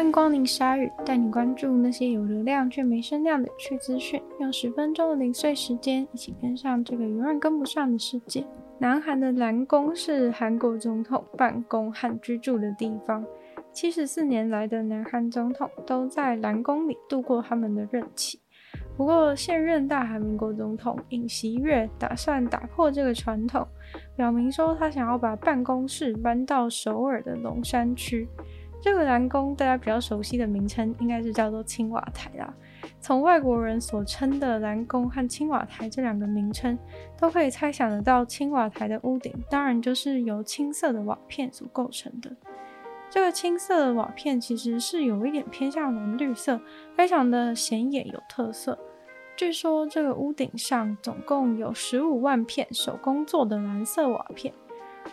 欢迎光临鲨鱼，带你关注那些有流量却没声量的趣资讯。用十分钟的零碎时间，一起跟上这个永远跟不上的世界。南韩的蓝宫是韩国总统办公和居住的地方。七十四年来的南韩总统都在蓝宫里度过他们的任期。不过，现任大韩民国总统尹锡悦打算打破这个传统，表明说他想要把办公室搬到首尔的龙山区。这个蓝宫大家比较熟悉的名称应该是叫做青瓦台啦。从外国人所称的蓝宫和青瓦台这两个名称，都可以猜想得到，青瓦台的屋顶当然就是由青色的瓦片所构成的。这个青色的瓦片其实是有一点偏向蓝绿色，非常的显眼有特色。据说这个屋顶上总共有十五万片手工做的蓝色瓦片。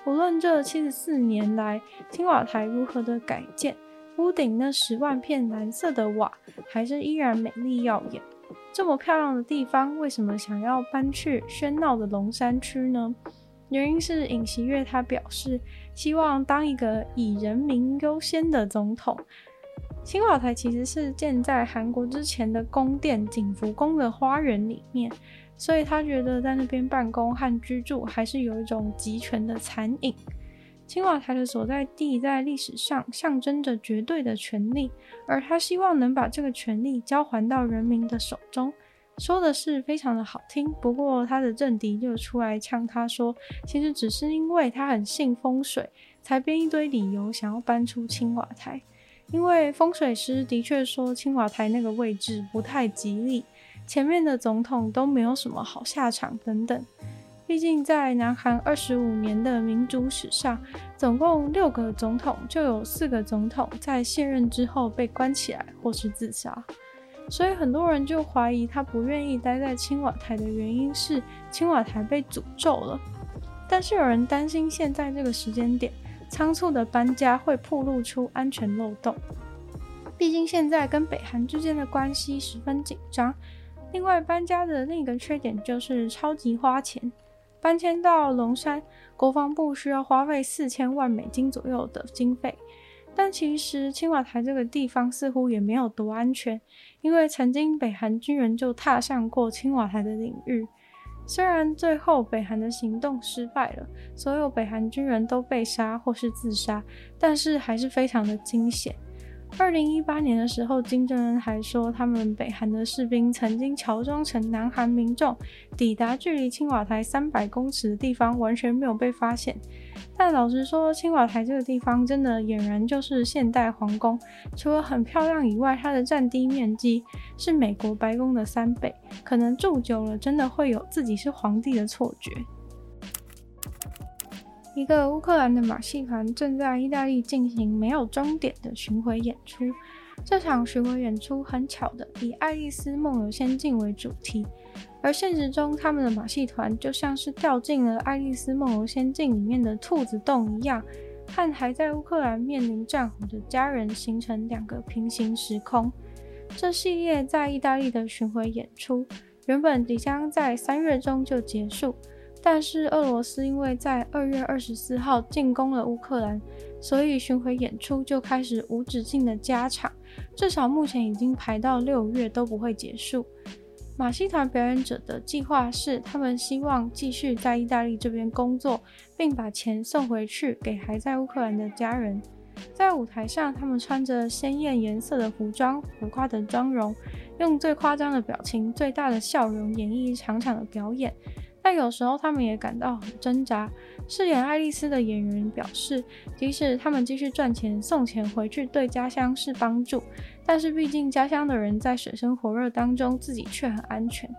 无论这七十四年来青瓦台如何的改建，屋顶那十万片蓝色的瓦还是依然美丽耀眼。这么漂亮的地方，为什么想要搬去喧闹的龙山区呢？原因是尹锡悦他表示，希望当一个以人民优先的总统。青瓦台其实是建在韩国之前的宫殿景福宫的花园里面，所以他觉得在那边办公和居住还是有一种集权的残影。青瓦台的所在地在历史上象征着绝对的权力，而他希望能把这个权力交还到人民的手中。说的是非常的好听，不过他的政敌就出来呛他说，其实只是因为他很信风水，才编一堆理由想要搬出青瓦台。因为风水师的确说青瓦台那个位置不太吉利，前面的总统都没有什么好下场等等。毕竟在南韩二十五年的民主史上，总共六个总统就有四个总统在卸任之后被关起来或是自杀。所以很多人就怀疑他不愿意待在青瓦台的原因是青瓦台被诅咒了。但是有人担心现在这个时间点仓促的搬家会暴露出安全漏洞。毕竟现在跟北韩之间的关系十分紧张。另外搬家的另一个缺点就是超级花钱，搬迁到龙山，国防部需要花费四千万美金左右的经费。但其实青瓦台这个地方似乎也没有多安全，因为曾经北韩军人就踏上过青瓦台的领域。虽然最后北韩的行动失败了，所有北韩军人都被杀或是自杀，但是还是非常的惊险。二零一八年的时候，金正恩还说，他们北韩的士兵曾经乔装成南韩民众，抵达距离青瓦台三百公尺的地方，完全没有被发现。但老实说，青瓦台这个地方真的俨然就是现代皇宫，除了很漂亮以外，它的占地面积是美国白宫的三倍，可能住久了，真的会有自己是皇帝的错觉。一个乌克兰的马戏团正在意大利进行没有终点的巡回演出。这场巡回演出很巧的以《爱丽丝梦游仙境》为主题，而现实中他们的马戏团就像是掉进了《爱丽丝梦游仙境》里面的兔子洞一样，和还在乌克兰面临战火的家人形成两个平行时空。这系列在意大利的巡回演出原本即将在三月中就结束。但是俄罗斯因为在二月二十四号进攻了乌克兰，所以巡回演出就开始无止境的加场，至少目前已经排到六月都不会结束。马戏团表演者的计划是，他们希望继续在意大利这边工作，并把钱送回去给还在乌克兰的家人。在舞台上，他们穿着鲜艳颜色的服装、浮夸的妆容，用最夸张的表情、最大的笑容演绎一场场的表演。但有时候他们也感到很挣扎。饰演爱丽丝的演员表示，即使他们继续赚钱送钱回去，对家乡是帮助，但是毕竟家乡的人在水深火热当中，自己却很安全，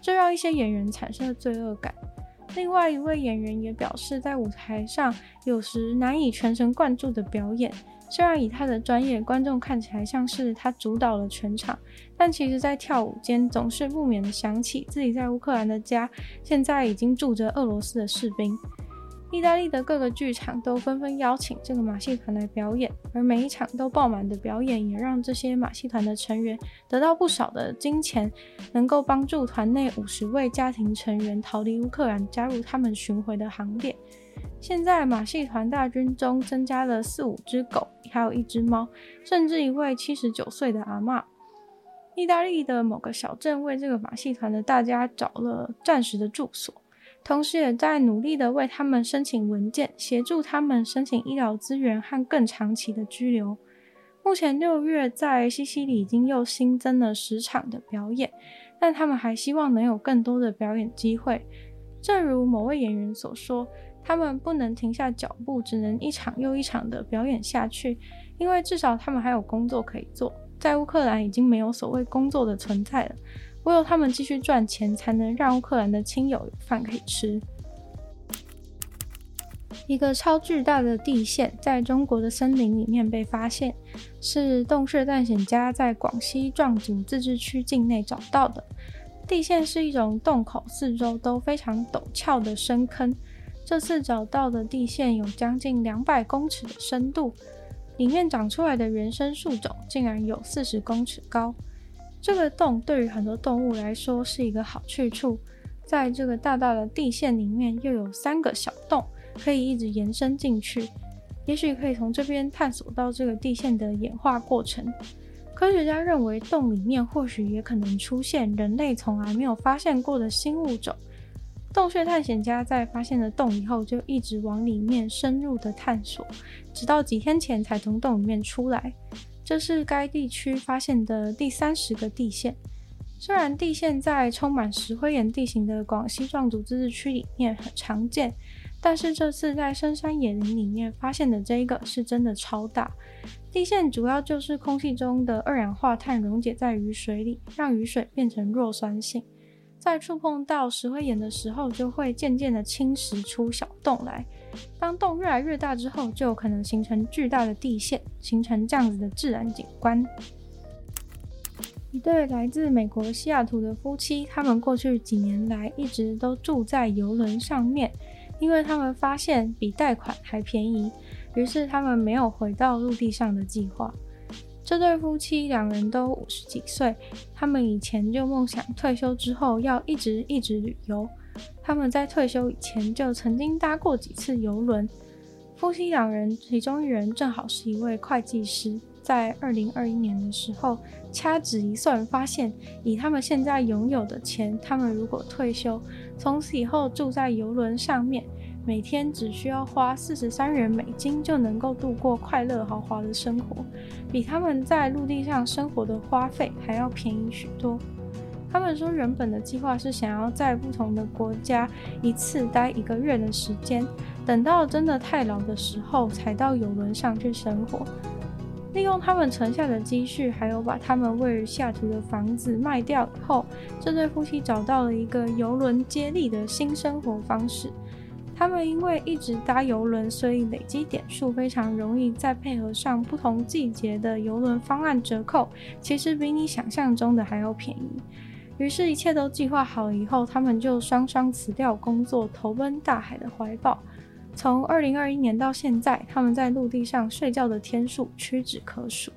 这让一些演员产生了罪恶感。另外一位演员也表示，在舞台上有时难以全神贯注的表演。虽然以他的专业，观众看起来像是他主导了全场，但其实，在跳舞间总是不免的想起自己在乌克兰的家，现在已经住着俄罗斯的士兵。意大利的各个剧场都纷纷邀请这个马戏团来表演，而每一场都爆满的表演，也让这些马戏团的成员得到不少的金钱，能够帮助团内五十位家庭成员逃离乌克兰，加入他们巡回的行列。现在马戏团大军中增加了四五只狗，还有一只猫，甚至一位七十九岁的阿嬷。意大利的某个小镇为这个马戏团的大家找了暂时的住所，同时也在努力的为他们申请文件，协助他们申请医疗资源和更长期的居留。目前六月在西西里已经又新增了十场的表演，但他们还希望能有更多的表演机会。正如某位演员所说，他们不能停下脚步，只能一场又一场的表演下去，因为至少他们还有工作可以做。在乌克兰已经没有所谓工作的存在了，唯有他们继续赚钱，才能让乌克兰的亲友有饭可以吃。一个超巨大的地线在中国的森林里面被发现，是洞穴探险家在广西壮族自治区境内找到的。地线是一种洞口四周都非常陡峭的深坑，这次找到的地线有将近两百公尺的深度。里面长出来的原生树种竟然有四十公尺高。这个洞对于很多动物来说是一个好去处。在这个大大的地线里面，又有三个小洞，可以一直延伸进去。也许可以从这边探索到这个地线的演化过程。科学家认为，洞里面或许也可能出现人类从来没有发现过的新物种。洞穴探险家在发现了洞以后，就一直往里面深入的探索，直到几天前才从洞里面出来。这是该地区发现的第三十个地线。虽然地线在充满石灰岩地形的广西壮族自治区里面很常见，但是这次在深山野林里面发现的这一个是真的超大。地线主要就是空气中的二氧化碳溶解在雨水里，让雨水变成弱酸性。在触碰到石灰岩的时候，就会渐渐的侵蚀出小洞来。当洞越来越大之后，就有可能形成巨大的地线，形成这样子的自然景观。一对来自美国西雅图的夫妻，他们过去几年来一直都住在游轮上面，因为他们发现比贷款还便宜，于是他们没有回到陆地上的计划。这对夫妻两人都五十几岁，他们以前就梦想退休之后要一直一直旅游。他们在退休以前就曾经搭过几次邮轮。夫妻两人其中一人正好是一位会计师，在二零二一年的时候掐指一算，发现以他们现在拥有的钱，他们如果退休，从此以后住在游轮上面。每天只需要花四十三元美金就能够度过快乐豪华的生活，比他们在陆地上生活的花费还要便宜许多。他们说，原本的计划是想要在不同的国家一次待一个月的时间，等到真的太老的时候才到游轮上去生活。利用他们存下的积蓄，还有把他们位于下图的房子卖掉以后，这对夫妻找到了一个游轮接力的新生活方式。他们因为一直搭邮轮，所以累积点数非常容易，再配合上不同季节的邮轮方案折扣，其实比你想象中的还要便宜。于是，一切都计划好以后，他们就双双辞掉工作，投奔大海的怀抱。从二零二一年到现在，他们在陆地上睡觉的天数屈指可数。